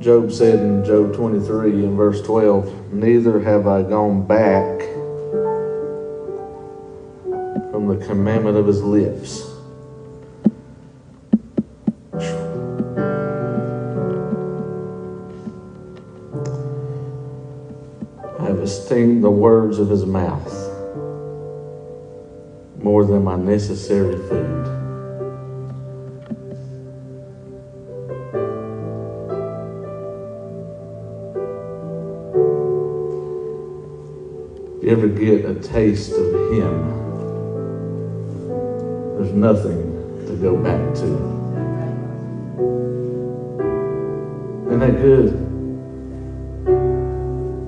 Job said in Job 23 in verse 12, Neither have I gone back from the commandment of his lips. I have esteemed the words of his mouth more than my necessary food. Ever get a taste of Him, there's nothing to go back to. Isn't that good?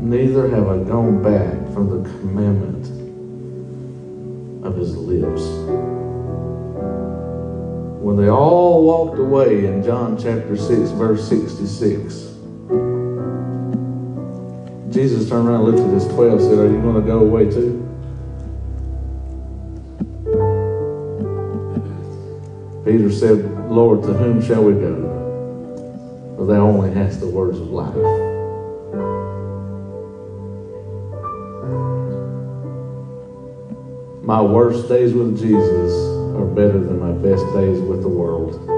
Neither have I gone back from the commandment of His lips. When they all walked away in John chapter 6, verse 66, Jesus turned around and looked at his 12 and said, Are you going to go away too? Peter said, Lord, to whom shall we go? For thou only hast the words of life. My worst days with Jesus are better than my best days with the world.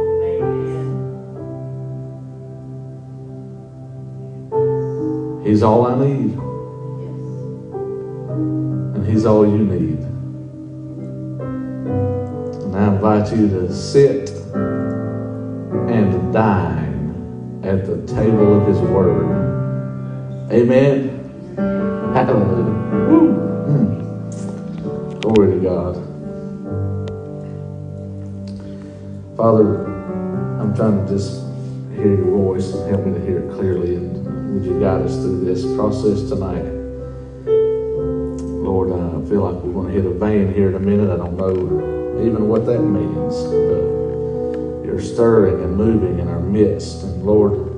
He's all I need. And He's all you need. And I invite you to sit and dine at the table of His Word. Amen. Hallelujah. Woo. Mm. Glory to God. Father, I'm trying to just hear your voice and help me to hear it clearly. Would you guide us through this process tonight? Lord, I feel like we're going to hit a vein here in a minute. I don't know even what that means, but you're stirring and moving in our midst. And Lord,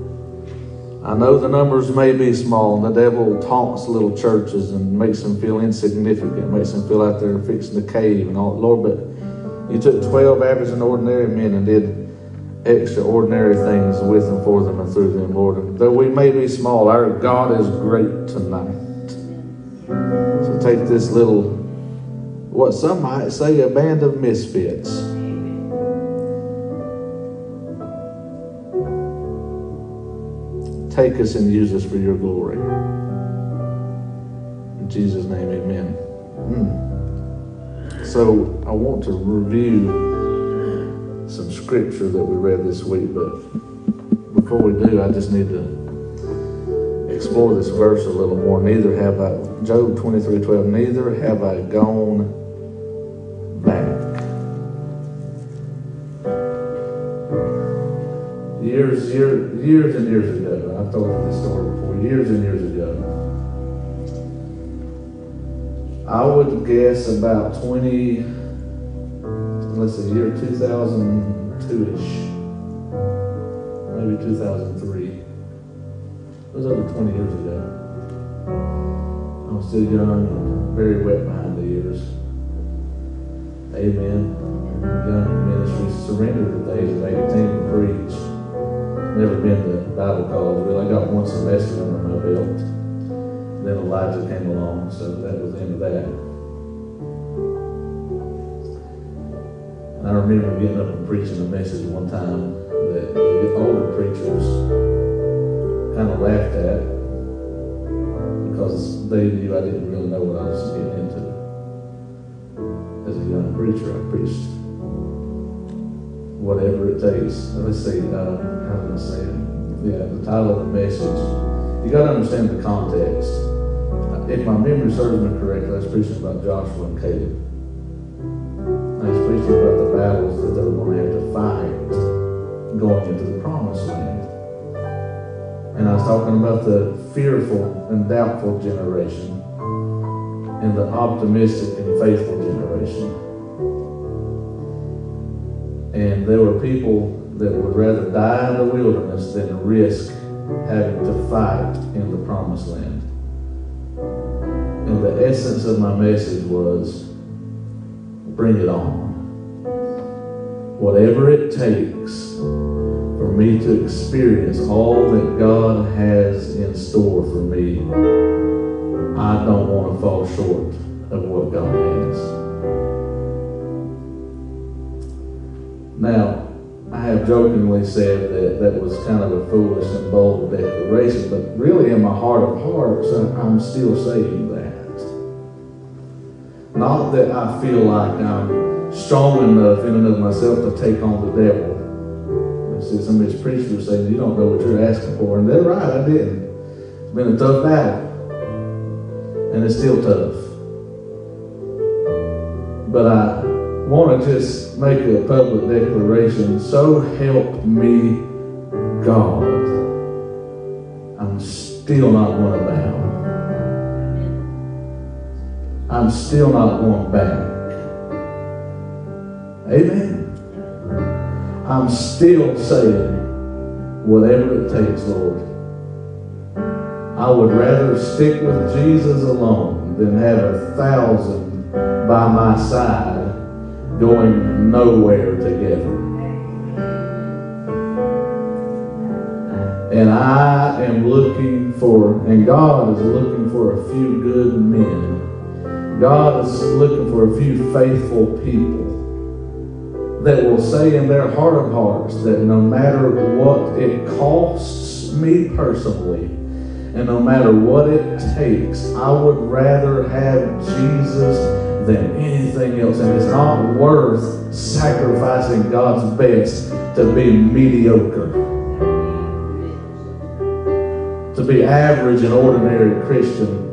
I know the numbers may be small, and the devil taunts little churches and makes them feel insignificant, makes them feel like they're fixing the cave and all. Lord, but you took 12 average and ordinary men and did extraordinary things with and for them and through them, Lord. Though we may be small, our God is great tonight. So take this little, what some might say, a band of misfits. Take us and use us for your glory. In Jesus' name, amen. Mm. So I want to review scripture that we read this week, but before we do, I just need to explore this verse a little more. Neither have I, Job 23 12, neither have I gone back. Years, year, years and years ago, I've told you this story before, years and years ago, I would guess about 20 let's see, year 2002-ish, maybe 2003. It was over 20 years ago. I was still young, very wet behind the ears. Amen. Young in ministry, surrendered at the age of 18 to preach. Never been to Bible college. Really, I got one semester under my belt. Then Elijah came along, so that was the end of that. I remember getting up and preaching a message one time that the older preachers kind of laughed at because they knew I didn't really know what I was getting into. As a young preacher, I preached whatever it takes. Let's see, uh, how can I say it? Yeah, the title of the message. You got to understand the context. If my memory serves me correctly, I was preaching about Joshua and Caleb. I preaching about the battles that they were going to have to fight going into the promised land. And I was talking about the fearful and doubtful generation and the optimistic and faithful generation. And there were people that would rather die in the wilderness than risk having to fight in the promised land. And the essence of my message was bring it on. Whatever it takes for me to experience all that God has in store for me, I don't want to fall short of what God has. Now, I have jokingly said that that was kind of a foolish and bold declaration, but really in my heart of hearts, I'm still that. Not that I feel like I'm strong enough in and of myself to take on the devil. I see some of these preachers saying, You don't know what you're asking for. And they're right, I didn't. It's been a tough battle. And it's still tough. But I want to just make a public declaration. So help me God. I'm still not one of bow. I'm still not going back. Amen. I'm still saying, whatever it takes, Lord. I would rather stick with Jesus alone than have a thousand by my side going nowhere together. And I am looking for, and God is looking for a few good men. God is looking for a few faithful people that will say in their heart of hearts that no matter what it costs me personally, and no matter what it takes, I would rather have Jesus than anything else. And it's not worth sacrificing God's best to be mediocre, to be average and ordinary Christian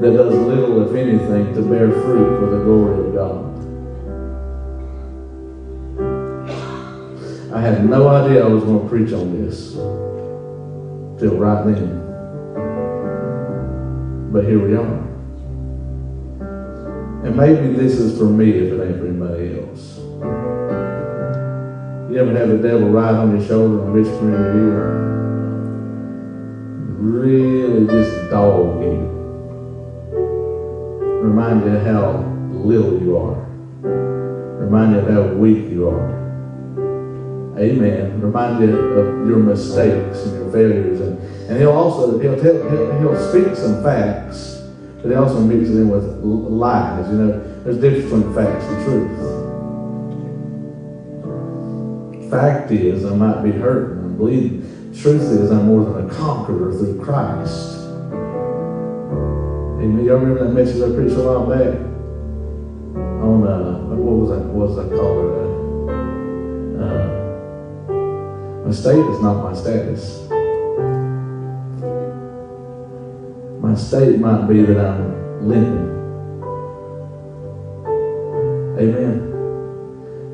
that does little, if anything, to bear fruit for the glory of God. I had no idea I was going to preach on this till right then. But here we are. And maybe this is for me if it ain't for anybody else. You ever have the devil ride on your shoulder and whisper in your ear? Really just dog you. Remind you how little you are. Remind you of how weak you are. Amen. Remind you of your mistakes and your failures. And, and he'll also, he'll, tell, he'll, he'll speak some facts, but he also mixes in with lies. You know, there's a difference between facts and truth. Fact is, I might be hurting, and I'm bleeding. Truth is, I'm more than a conqueror through Christ. Amen. Y'all remember that message I preached a while back? On, uh, what was that, what was that called? Uh, uh, my state is not my status. My state might be that I'm limping. Amen.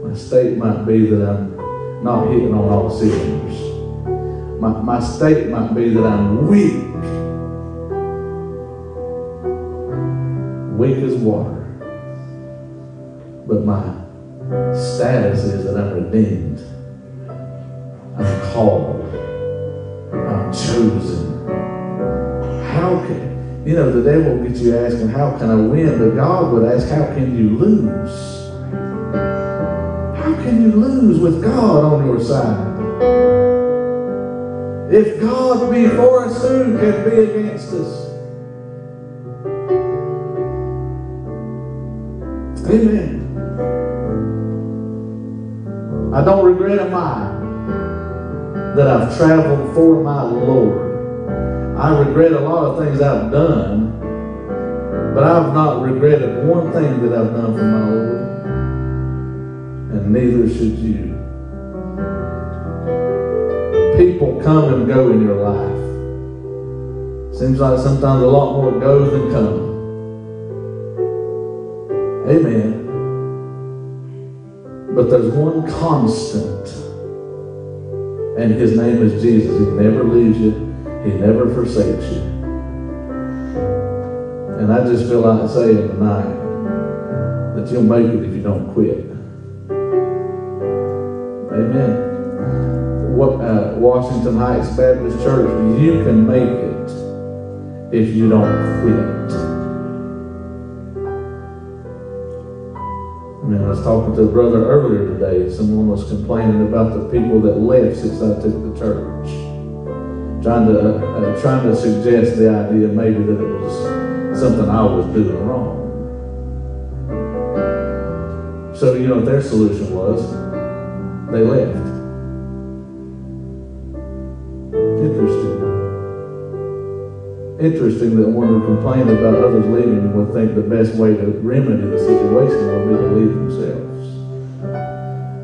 My state might be that I'm not hitting on all cylinders. My, my state might be that I'm weak. Weak as water. But my status is that I'm redeemed. I'm called. I'm chosen. How can, you know, the devil gets you asking, how can I win? But God would ask, how can you lose? How can you lose with God on your side? If God be for us, who can be against us? Amen. I don't regret a mile that I've traveled for my Lord. I regret a lot of things I've done, but I've not regretted one thing that I've done for my Lord. And neither should you. People come and go in your life. Seems like sometimes a lot more goes than comes. Amen. But there's one constant and his name is Jesus. He never leaves you. He never forsakes you. And I just feel like saying tonight that you'll make it if you don't quit. Amen. What, uh, Washington Heights Baptist Church, you can make it if you don't quit. Was talking to a brother earlier today. Someone was complaining about the people that left since I took the church. Trying to, uh, trying to suggest the idea maybe that it was something I was doing wrong. So, you know what their solution was? They left. Interesting that one who complained about others leaving would think the best way to remedy the situation would be to leave themselves.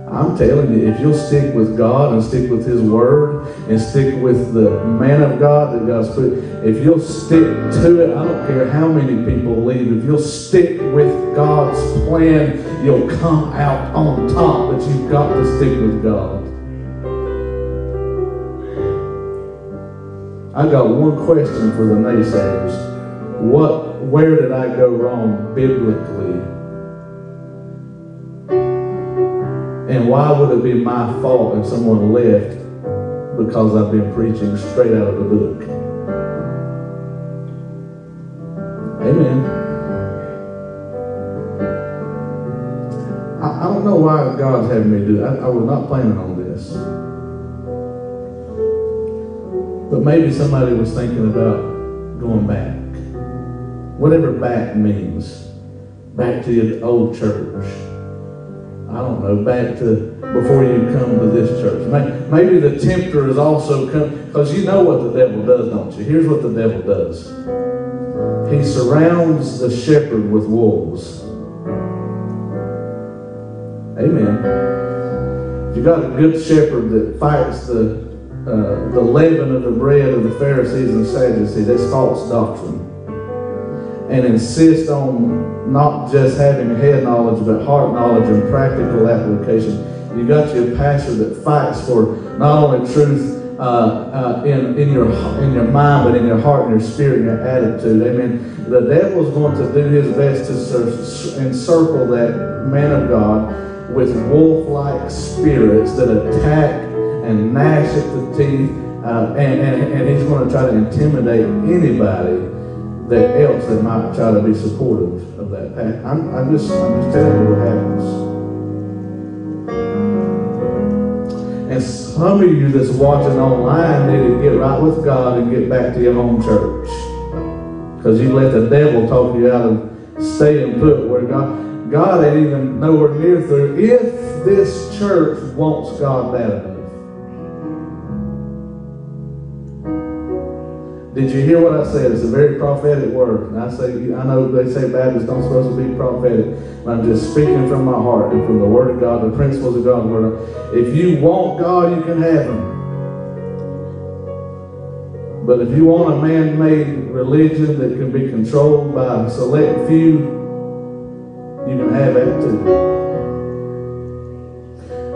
I'm telling you, if you'll stick with God and stick with His Word and stick with the man of God that God's put, if you'll stick to it, I don't care how many people leave, if you'll stick with God's plan, you'll come out on top, but you've got to stick with God. I got one question for the naysayers. What, where did I go wrong biblically? And why would it be my fault if someone left because I've been preaching straight out of the book? Amen. I, I don't know why God's having me do that. I, I was not planning on maybe somebody was thinking about going back. Whatever back means. Back to the old church. I don't know, back to before you come to this church. Maybe the tempter is also come because you know what the devil does, don't you? Here's what the devil does. He surrounds the shepherd with wolves. Amen. You got a good shepherd that fights the uh, the leaven of the bread of the Pharisees and Sadducees, that's false doctrine, and insist on not just having head knowledge, but heart knowledge and practical application. You got your pastor that fights for not only truth uh, uh, in, in, your, in your mind, but in your heart and your spirit and your attitude. Amen. The devil's going to do his best to encircle that man of God with wolf like spirits that attack and gnash at the teeth, uh, and, and, and he's going to try to intimidate anybody that else that might try to be supportive of that. I'm, I'm, just, I'm just telling you what happens. And some of you that's watching online need to get right with God and get back to your home church. Because you let the devil talk you out of staying put where God, God ain't even nowhere near through. If this church wants God bad Did you hear what I said? It's a very prophetic word. And I say, I know they say Baptists don't supposed to be prophetic. But I'm just speaking from my heart and from the Word of God, the principles of God's Word. If you want God, you can have Him. But if you want a man-made religion that can be controlled by a select few, you can have that too.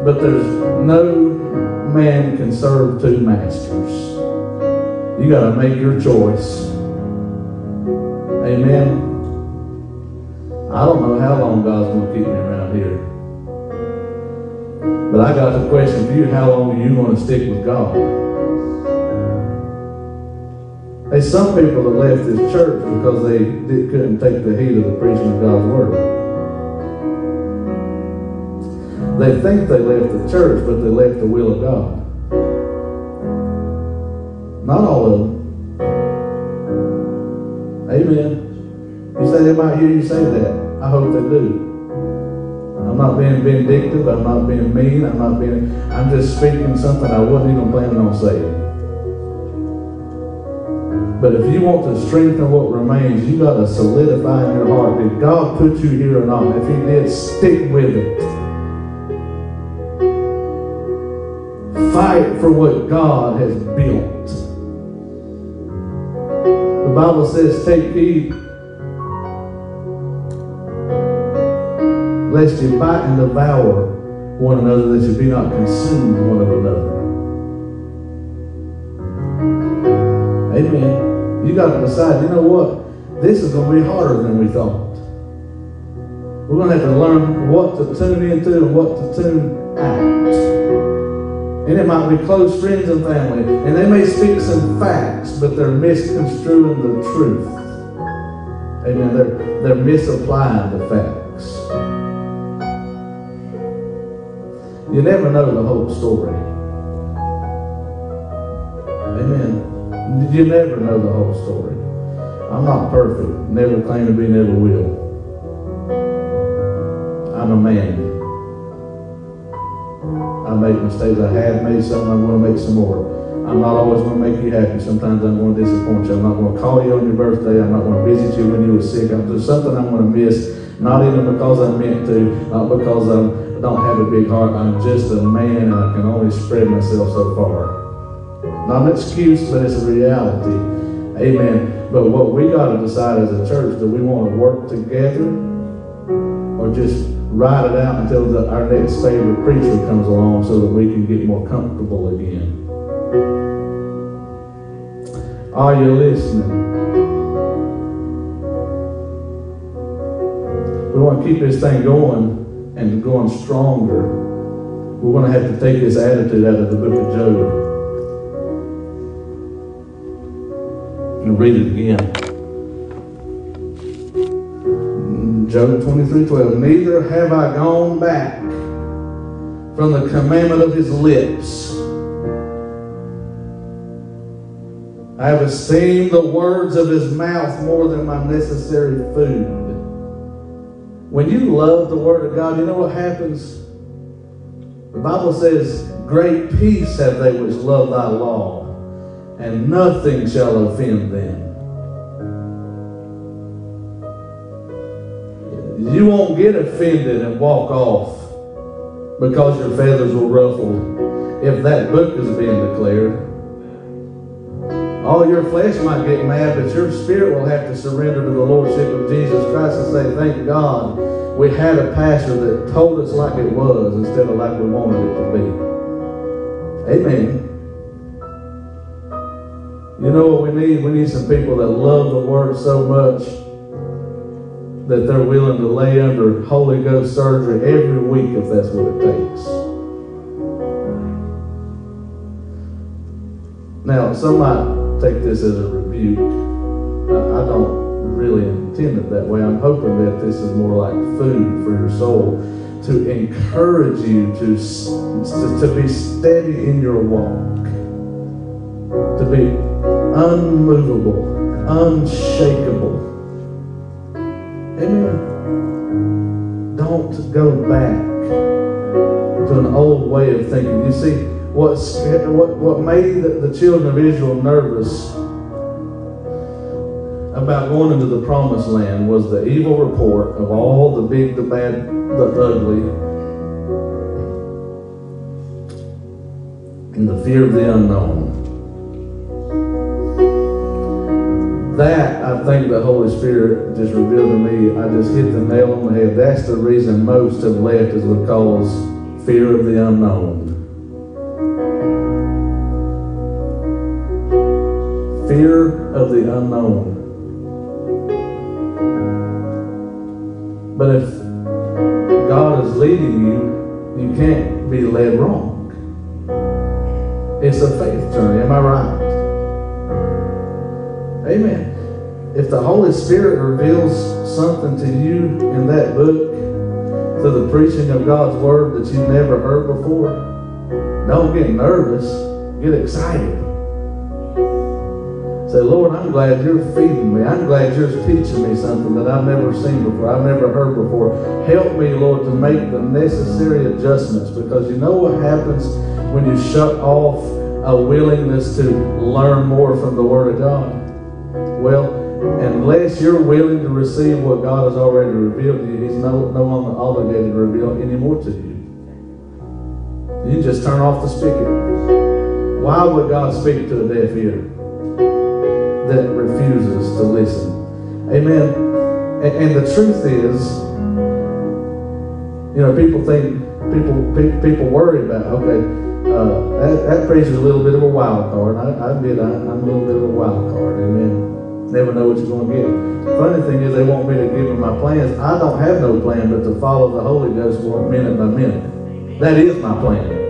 But there's no man can serve two masters. You got to make your choice. Amen. I don't know how long God's going to keep me around here. But I got a question for you. How long are you going to stick with God? There's some people have left this church because they couldn't take the heat of the preaching of God's Word. They think they left the church, but they left the will of God. Not all of them. Amen. You say they might hear you say that. I hope they do. I'm not being vindictive. I'm not being mean. I'm not being. I'm just speaking something I wasn't even planning on saying. But if you want to strengthen what remains, you got to solidify in your heart. Did God put you here or not? If He did, stick with it. Fight for what God has built. Bible says, take heed lest you bite and devour one another, that you be not consumed one of another. Amen. You got to decide, you know what? This is going to be harder than we thought. We're going to have to learn what to tune into and what to tune out. And it might be close friends and family. And they may speak some facts, but they're misconstruing the truth. Amen. They're, they're misapplying the facts. You never know the whole story. Amen. You never know the whole story. I'm not perfect. Never claim to be, never will. I'm a man. I make mistakes. I have made some. I'm going to make some more. I'm not always going to make you happy. Sometimes I'm going to disappoint you. I'm not going to call you on your birthday. I'm not going to visit you when you were sick. I'm, There's something I'm going to miss. Not even because I meant to, not because I'm, I don't have a big heart. I'm just a man and I can only spread myself so far. Not an excuse, but it's a reality. Amen. But what we got to decide as a church, do we want to work together or just ride it out until the, our next favorite preacher comes along so that we can get more comfortable again? Are you listening? We want to keep this thing going and going stronger. We're going to have to take this attitude out of the book of Job. And read it again. Job 23 12. Neither have I gone back from the commandment of his lips. I have esteemed the words of his mouth more than my necessary food. When you love the word of God, you know what happens? The Bible says, Great peace have they which love thy law, and nothing shall offend them. You won't get offended and walk off because your feathers were ruffled if that book is being declared. All your flesh might get mad, but your spirit will have to surrender to the Lordship of Jesus Christ and say, Thank God we had a pastor that told us like it was instead of like we wanted it to be. Amen. You know what we need? We need some people that love the Word so much that they're willing to lay under Holy Ghost surgery every week if that's what it takes. Now, some might take this as a rebuke. I, don't really intend it that way. I'm hoping that this is more like food for your soul to encourage you to, to, to be steady in your walk, to be unmovable, unshakable. Amen. Don't go back to an old way of thinking. You see, what, what, what made the, the children of Israel nervous about going into the promised land was the evil report of all the big, the bad, the ugly, and the fear of the unknown. That I think the Holy Spirit just revealed to me. I just hit the nail on the head. That's the reason most have left is because fear of the unknown. fear of the unknown. But if God is leading you, you can't be led wrong. It's a faith journey. Am I right? Amen. If the Holy Spirit reveals something to you in that book through the preaching of God's Word that you've never heard before, don't get nervous. Get excited. Say, Lord, I'm glad you're feeding me. I'm glad you're teaching me something that I've never seen before, I've never heard before. Help me, Lord, to make the necessary adjustments because you know what happens when you shut off a willingness to learn more from the Word of God? Well, unless you're willing to receive what God has already revealed to you, He's no, no longer obligated to reveal any more to you. You just turn off the speaker. Why would God speak to a deaf ear? that refuses to listen. Amen. And, and the truth is, you know, people think people people worry about okay, uh, that, that preacher's a little bit of a wild card. I, I admit I, am a little bit of a wild card. Amen. Never know what you're going to get. Funny thing is, they want me to give them my plans. I don't have no plan but to follow the Holy Ghost minute by minute. That is my plan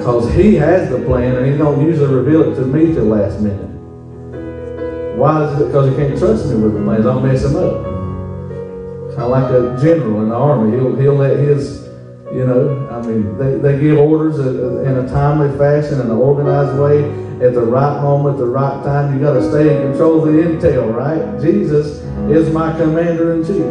because he has the plan and he don't usually reveal it to me till last minute. Why is it? Because he can't trust me with the plans. I'll mess him up. Kind of like a general in the army. He'll, he'll let his, you know, I I mean, they, they give orders in a timely fashion, in an organized way, at the right moment, the right time. You got to stay in control of the intel, right? Jesus is my commander in chief.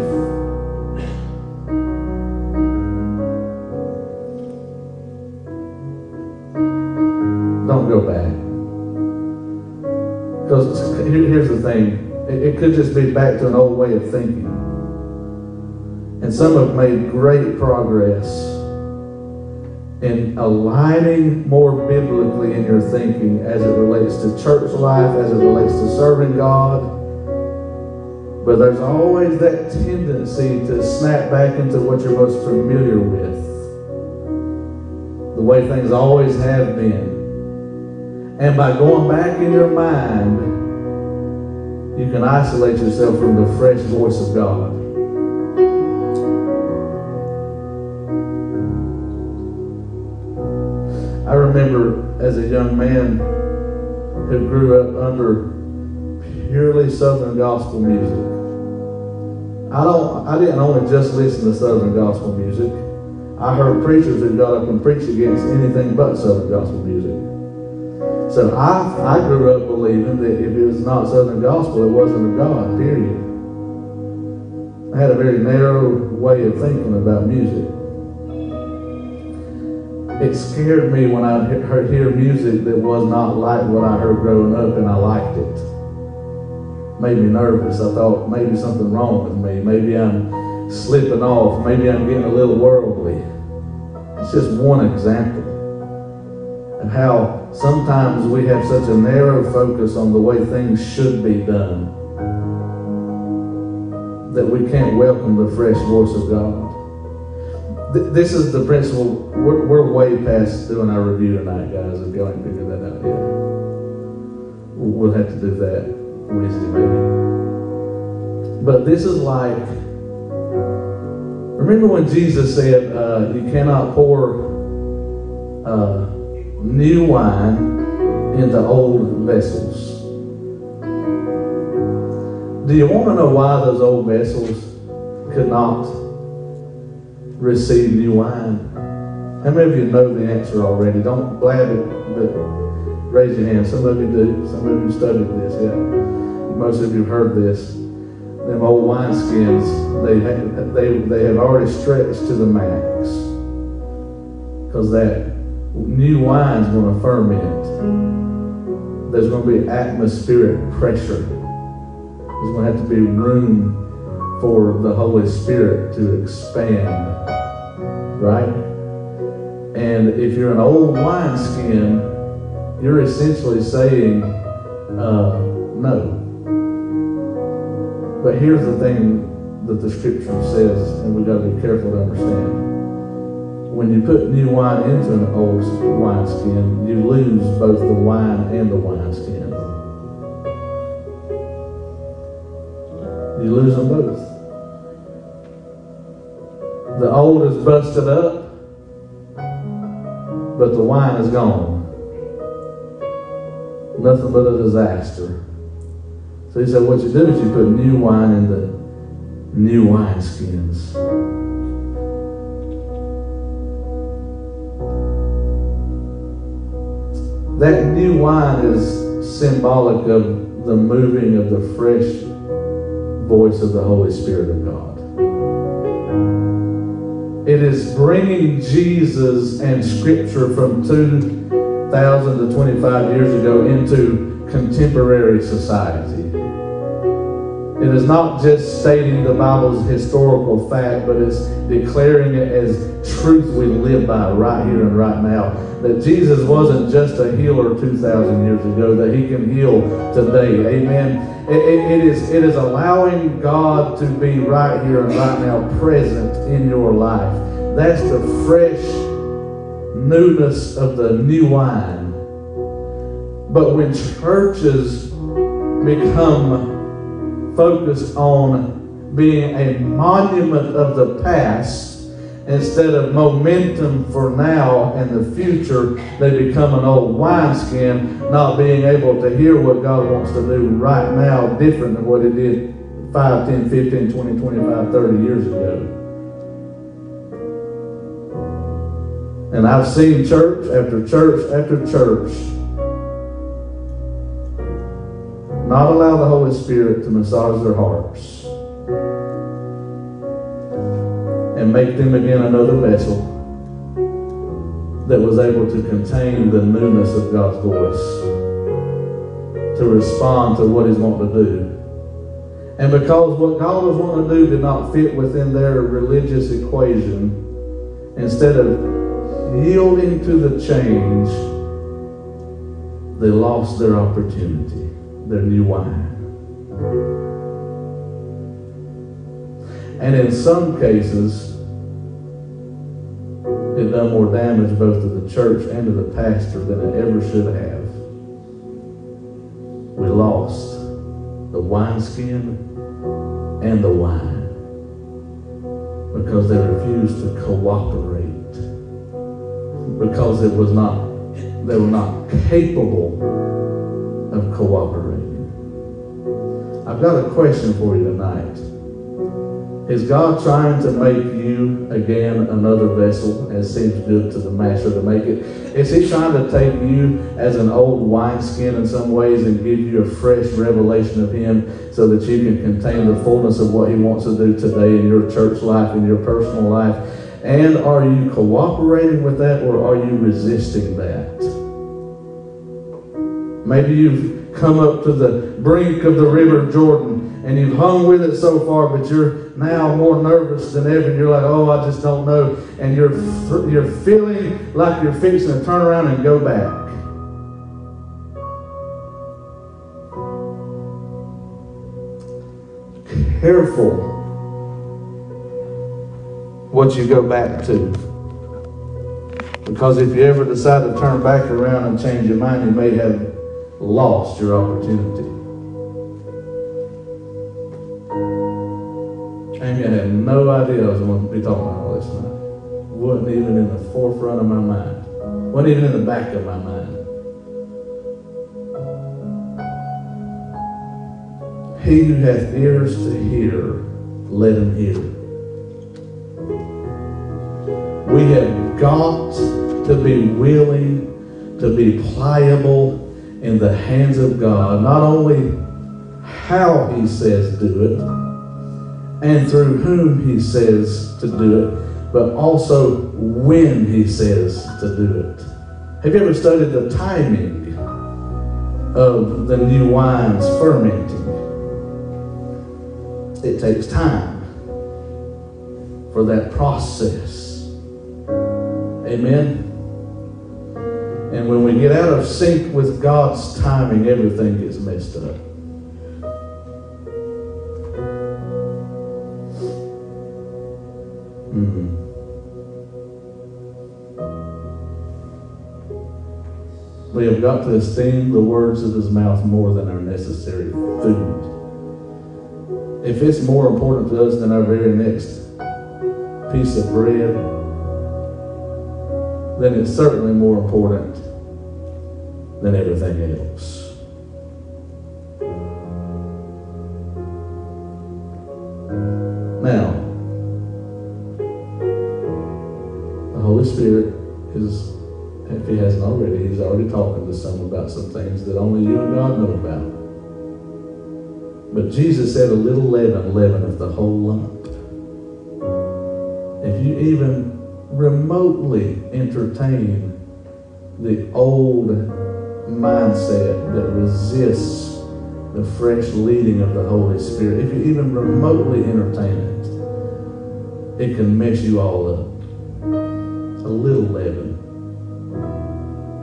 Don't go back. Because here's the thing it could just be back to an old way of thinking. And some have made great progress in aligning more biblically in your thinking as it relates to church life, as it relates to serving God. But there's always that tendency to snap back into what you're most familiar with, the way things always have been. And by going back in your mind, you can isolate yourself from the fresh voice of God. Remember as a young man who grew up under purely Southern gospel music. I don't I didn't only just listen to Southern gospel music. I heard preachers who got up and preached against anything but Southern gospel music. So I I grew up believing that if it was not Southern gospel, it wasn't of God, period. I had a very narrow way of thinking about music it scared me when I heard hear music that was not like what I heard growing up, and I liked it. Made me nervous. I thought maybe something wrong with me. Maybe I'm slipping off. Maybe I'm getting a little worldly. It's just one example of how sometimes we have such a narrow focus on the way things should be done that we can't welcome the fresh voice of God this is the principle. We're, we're, way past doing our review tonight, guys. If y'all ain't figured that out yet, we'll have to do that Wednesday, maybe. But this is like. Remember when Jesus said, uh, "You cannot pour uh, new wine into old vessels." Do you want to know why those old vessels could not receive new wine? How many of you know the answer already? Don't blab it, but raise your hand. Some of you do. Some of you studied this. Yeah, most of you heard this. Them old wineskins, they have, they they have already stretched to the max because that new wine's going to ferment. There's going to be atmospheric pressure. There's going to have to be room for the Holy Spirit to expand, right? And if you're an old wineskin, you're essentially saying uh, no. But here's the thing that the scripture says, and we've got to be careful to understand. When you put new wine into an old wineskin, you lose both the wine and the wineskin. You lose them both. The old is busted up, but the wine is gone. Nothing but a disaster. So he said, what you do is you put new wine in the new wineskins. That new wine is symbolic of the moving of the fresh voice of the Holy Spirit of God. It is bringing Jesus and Scripture from 2,000 to 25 years ago into contemporary society. It is not just stating the Bible's historical fact, but it's declaring it as truth we live by right here and right now. That Jesus wasn't just a healer 2,000 years ago, that he can heal today. Amen. It, it, it, is, it is allowing God to be right here and right now present in your life. That's the fresh newness of the new wine. But when churches become focused on being a monument of the past instead of momentum for now and the future, they become an old wineskin, not being able to hear what God wants to do right now, different than what it did 5, 10, 15, 20, 25, 30 years ago. And I've seen church after church after church not allow the Holy Spirit to massage their hearts and make them again another vessel that was able to contain the newness of God's voice, to respond to what He's wanting to do. And because what God was wanting to do did not fit within their religious equation, instead of yielding to the change, they lost their opportunity their new wine. And in some cases, it done more damage both to the church and to the pastor than it ever should have. We lost the wineskin and the wine because they refused to cooperate because it was not they were not capable of cooperating. I've got a question for you tonight. Is God trying to make you again another vessel, as seems good to the master to make it? Is he trying to take you as an old wineskin in some ways and give you a fresh revelation of him so that you can contain the fullness of what he wants to do today in your church life, in your personal life? And are you cooperating with that or are you resisting that? Maybe you've come up to the brink of the river Jordan and you've hung with it so far, but you're now more nervous than ever. You're like, oh, I just don't know. And you're, you're feeling like you're fixing to turn around and go back. Careful what you go back to. Because if you ever decide to turn back around and change your mind, you may have lost your opportunity. Amy, I had no idea I was going to be talking about all this tonight. Wasn't even in the forefront of my mind. Wasn't even in the back of my mind. He who hath ears to hear, let him hear. We have got to be willing to be pliable in the hands of God, not only how He says do it and through whom He says to do it, but also when He says to do it. Have you ever studied the timing of the new wines fermenting? It takes time for that process. Amen. And when we get out of sync with God's timing, everything gets messed up. Mm-hmm. We have got to esteem the words of his mouth more than our necessary food. If it's more important to us than our very next piece of bread, then it's certainly more important than everything else. Now, the Holy Spirit is, if He hasn't already, He's already talking to some about some things that only you and God know about. But Jesus said, A little leaven leaveneth the whole lump. If you even remotely entertain the old mindset that resists the fresh leading of the Holy Spirit, if you even remotely entertain it, it can mess you all up. A little leaven.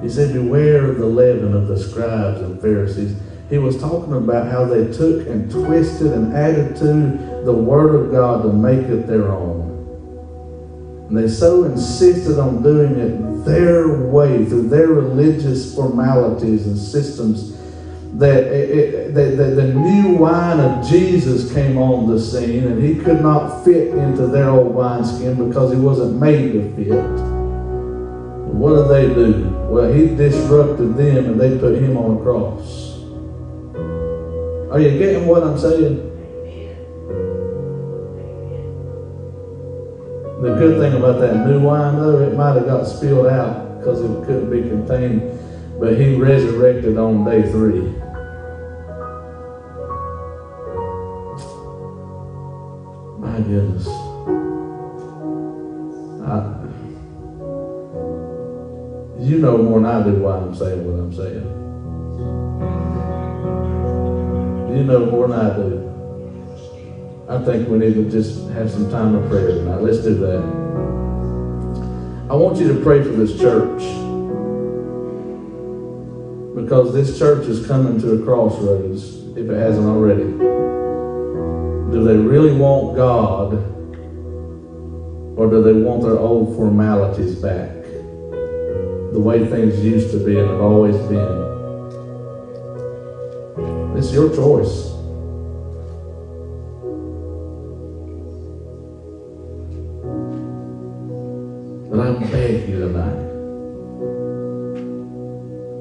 He said, Beware of the leaven of the scribes and Pharisees. He was talking about how they took and twisted and added to the Word of God to make it their own. And they so insisted on doing it their way, through their religious formalities and systems, that, it, the new wine of Jesus came on the scene and he could not fit into their old wineskin because he wasn't made to fit. What did they do? Well, he disrupted them and they put him on a cross. Are you getting what I'm saying? The good thing about that new wine, though, it might have got spilled out because it couldn't be contained, but he resurrected on day three. My goodness. I, you know more than I do why I'm saying what I'm saying. You know more than I do. I think we need to just have some time of prayer tonight. Let's do that. I want you to pray for this church. Because this church is coming to a crossroads, if it hasn't already. Do they really want God? Or do they want their old formalities back? The way things used to be and have always been. It's your choice. I beg you tonight,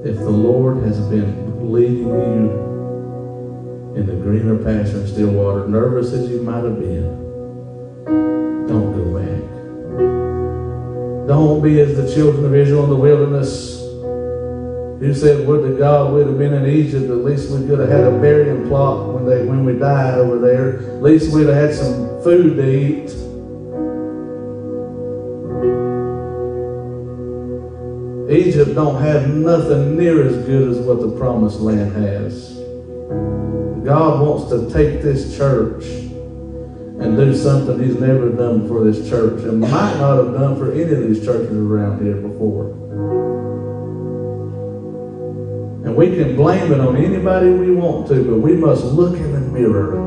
if the Lord has been leading you in the greener pasture and still water, nervous as you might have been, don't go back. Don't be as the children of Israel in the wilderness who said, Would to God we'd have been in Egypt, at least we could have had a burying plot when they when we died over there. At least we'd have had some food to eat. Egypt don't have nothing near as good as what the promised land has. God wants to take this church and do something he's never done for this church and might not have done for any of these churches around here before. And we can blame it on anybody we want to, but we must look in the mirror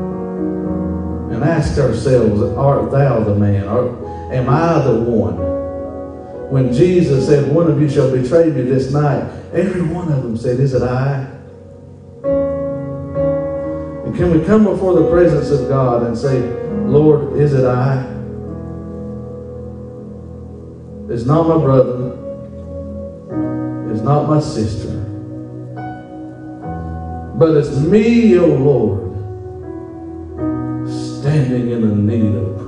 and ask ourselves, art thou the man? am I the one? When Jesus said, One of you shall betray me this night, every one of them said, Is it I? And can we come before the presence of God and say, Lord, is it I? It's not my brother. It's not my sister. But it's me, O oh Lord, standing in the need of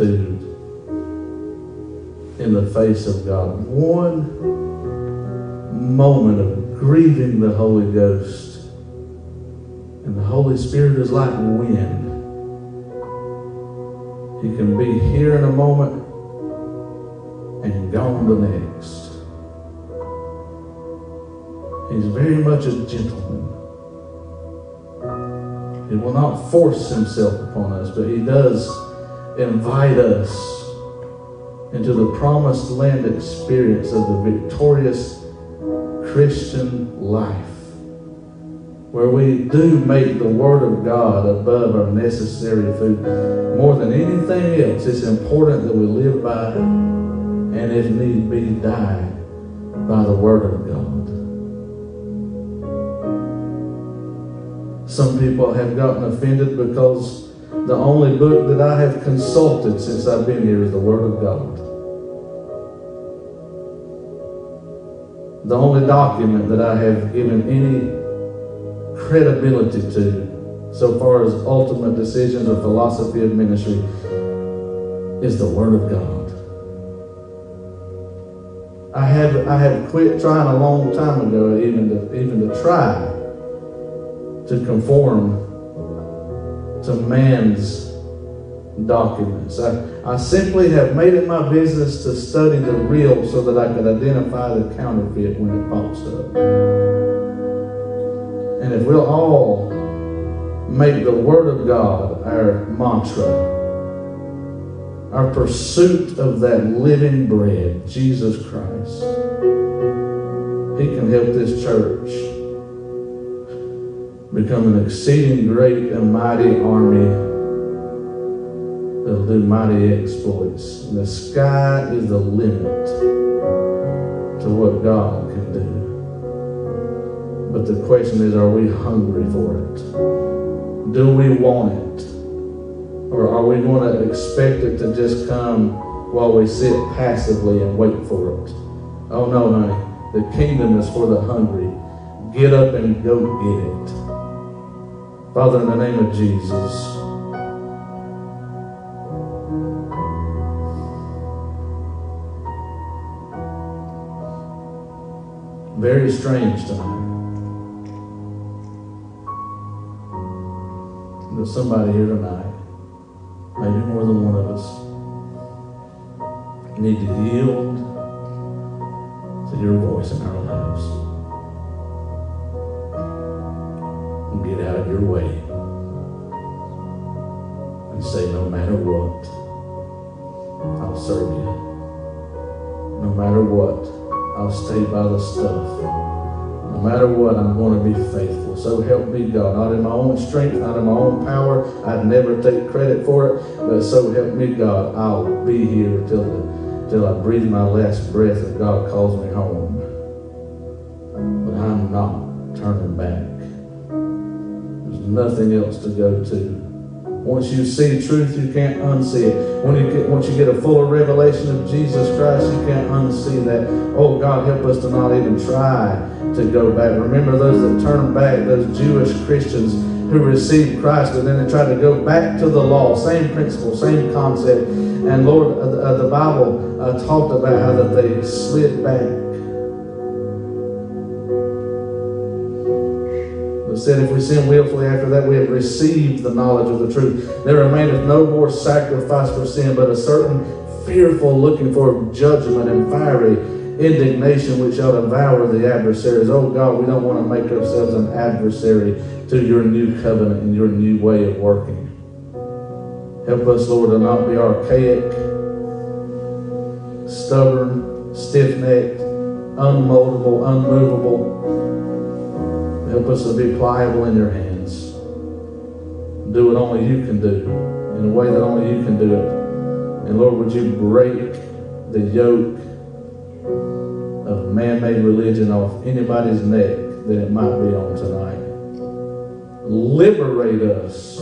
in the face of God. One moment of grieving the Holy Ghost. And the Holy Spirit is like wind. He can be here in a moment and gone the next. He's very much a gentleman. He will not force himself upon us, but he does invite us into the promised land experience of the victorious Christian life, where we do make the Word of God above our necessary food. More than anything else, it's important that we live by and, if need be, die by the Word of God. Some people have gotten offended because the only book that I have consulted since I've been here is the Word of God. The only document that I have given any credibility to, so far as ultimate decisions or philosophy of ministry, is the Word of God. I have I have quit trying a long time ago, even to even to try to conform to man's documents. I, I simply have made it my business to study the real so that I could identify the counterfeit when it pops up. And if we'll all make the Word of God our mantra, our pursuit of that living bread, Jesus Christ, He can help this church become an exceeding great and mighty army that'll do mighty exploits. And the sky is the limit to what God can do. But the question is, are we hungry for it? Do we want it? Or are we going to expect it to just come while we sit passively and wait for it? Oh no, honey. The kingdom is for the hungry. Get up and go get it. Father, in the name of Jesus, very strange tonight. There's somebody here tonight, maybe more than one of us, need to yield to your voice in our lives. Get out of your way and say, no matter what, I'll serve you. No matter what, I'll stay by the stuff. No matter what, I'm going to be faithful. So help me God. Not in my own strength, not in my own power. I'd never take credit for it. But so help me God. I'll be here till the, till I breathe my last breath and God calls me home. But I'm not turning back. Nothing else to go to. Once you see truth, you can't unsee it. When you get, once you get a fuller revelation of Jesus Christ, you can't unsee that. Oh, God, help us to not even try to go back. Remember those that turned back, those Jewish Christians who received Christ, and then they tried to go back to the law. Same principle, same concept. And Lord, uh, uh the Bible uh, talked about how that they slid back said, If we sin willfully after that, we have received the knowledge of the truth. There remaineth no more sacrifice for sin, but a certain fearful looking for judgment and fiery indignation which shall devour the adversaries. Oh God, we don't want to make ourselves an adversary to your new covenant and your new way of working. Help us, Lord, to not be archaic, stubborn, stiff necked, unmoldable, unmovable Help us to be pliable in your hands. Do what only you can do in a way that only you can do it. And Lord, would you break the yoke of man-made religion off anybody's neck that it might be on tonight. Liberate us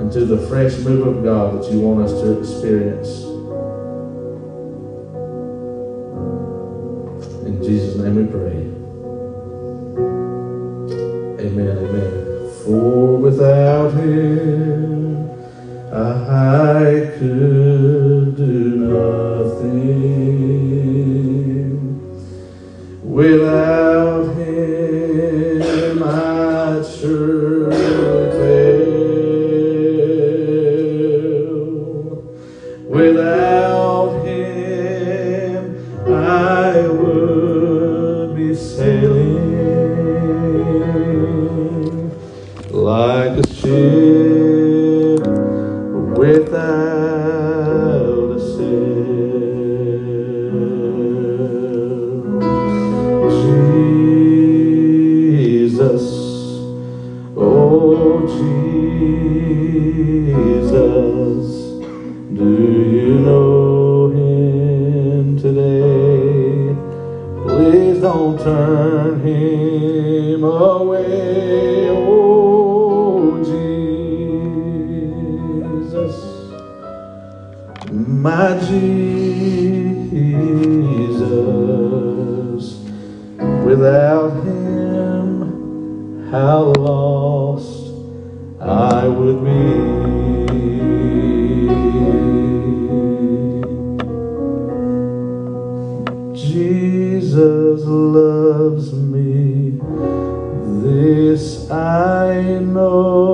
into the fresh move of God that you want us to experience. In Jesus' name we pray. Amen, amen. For without him I could Without him, how lost I would be. Jesus loves me, this I know,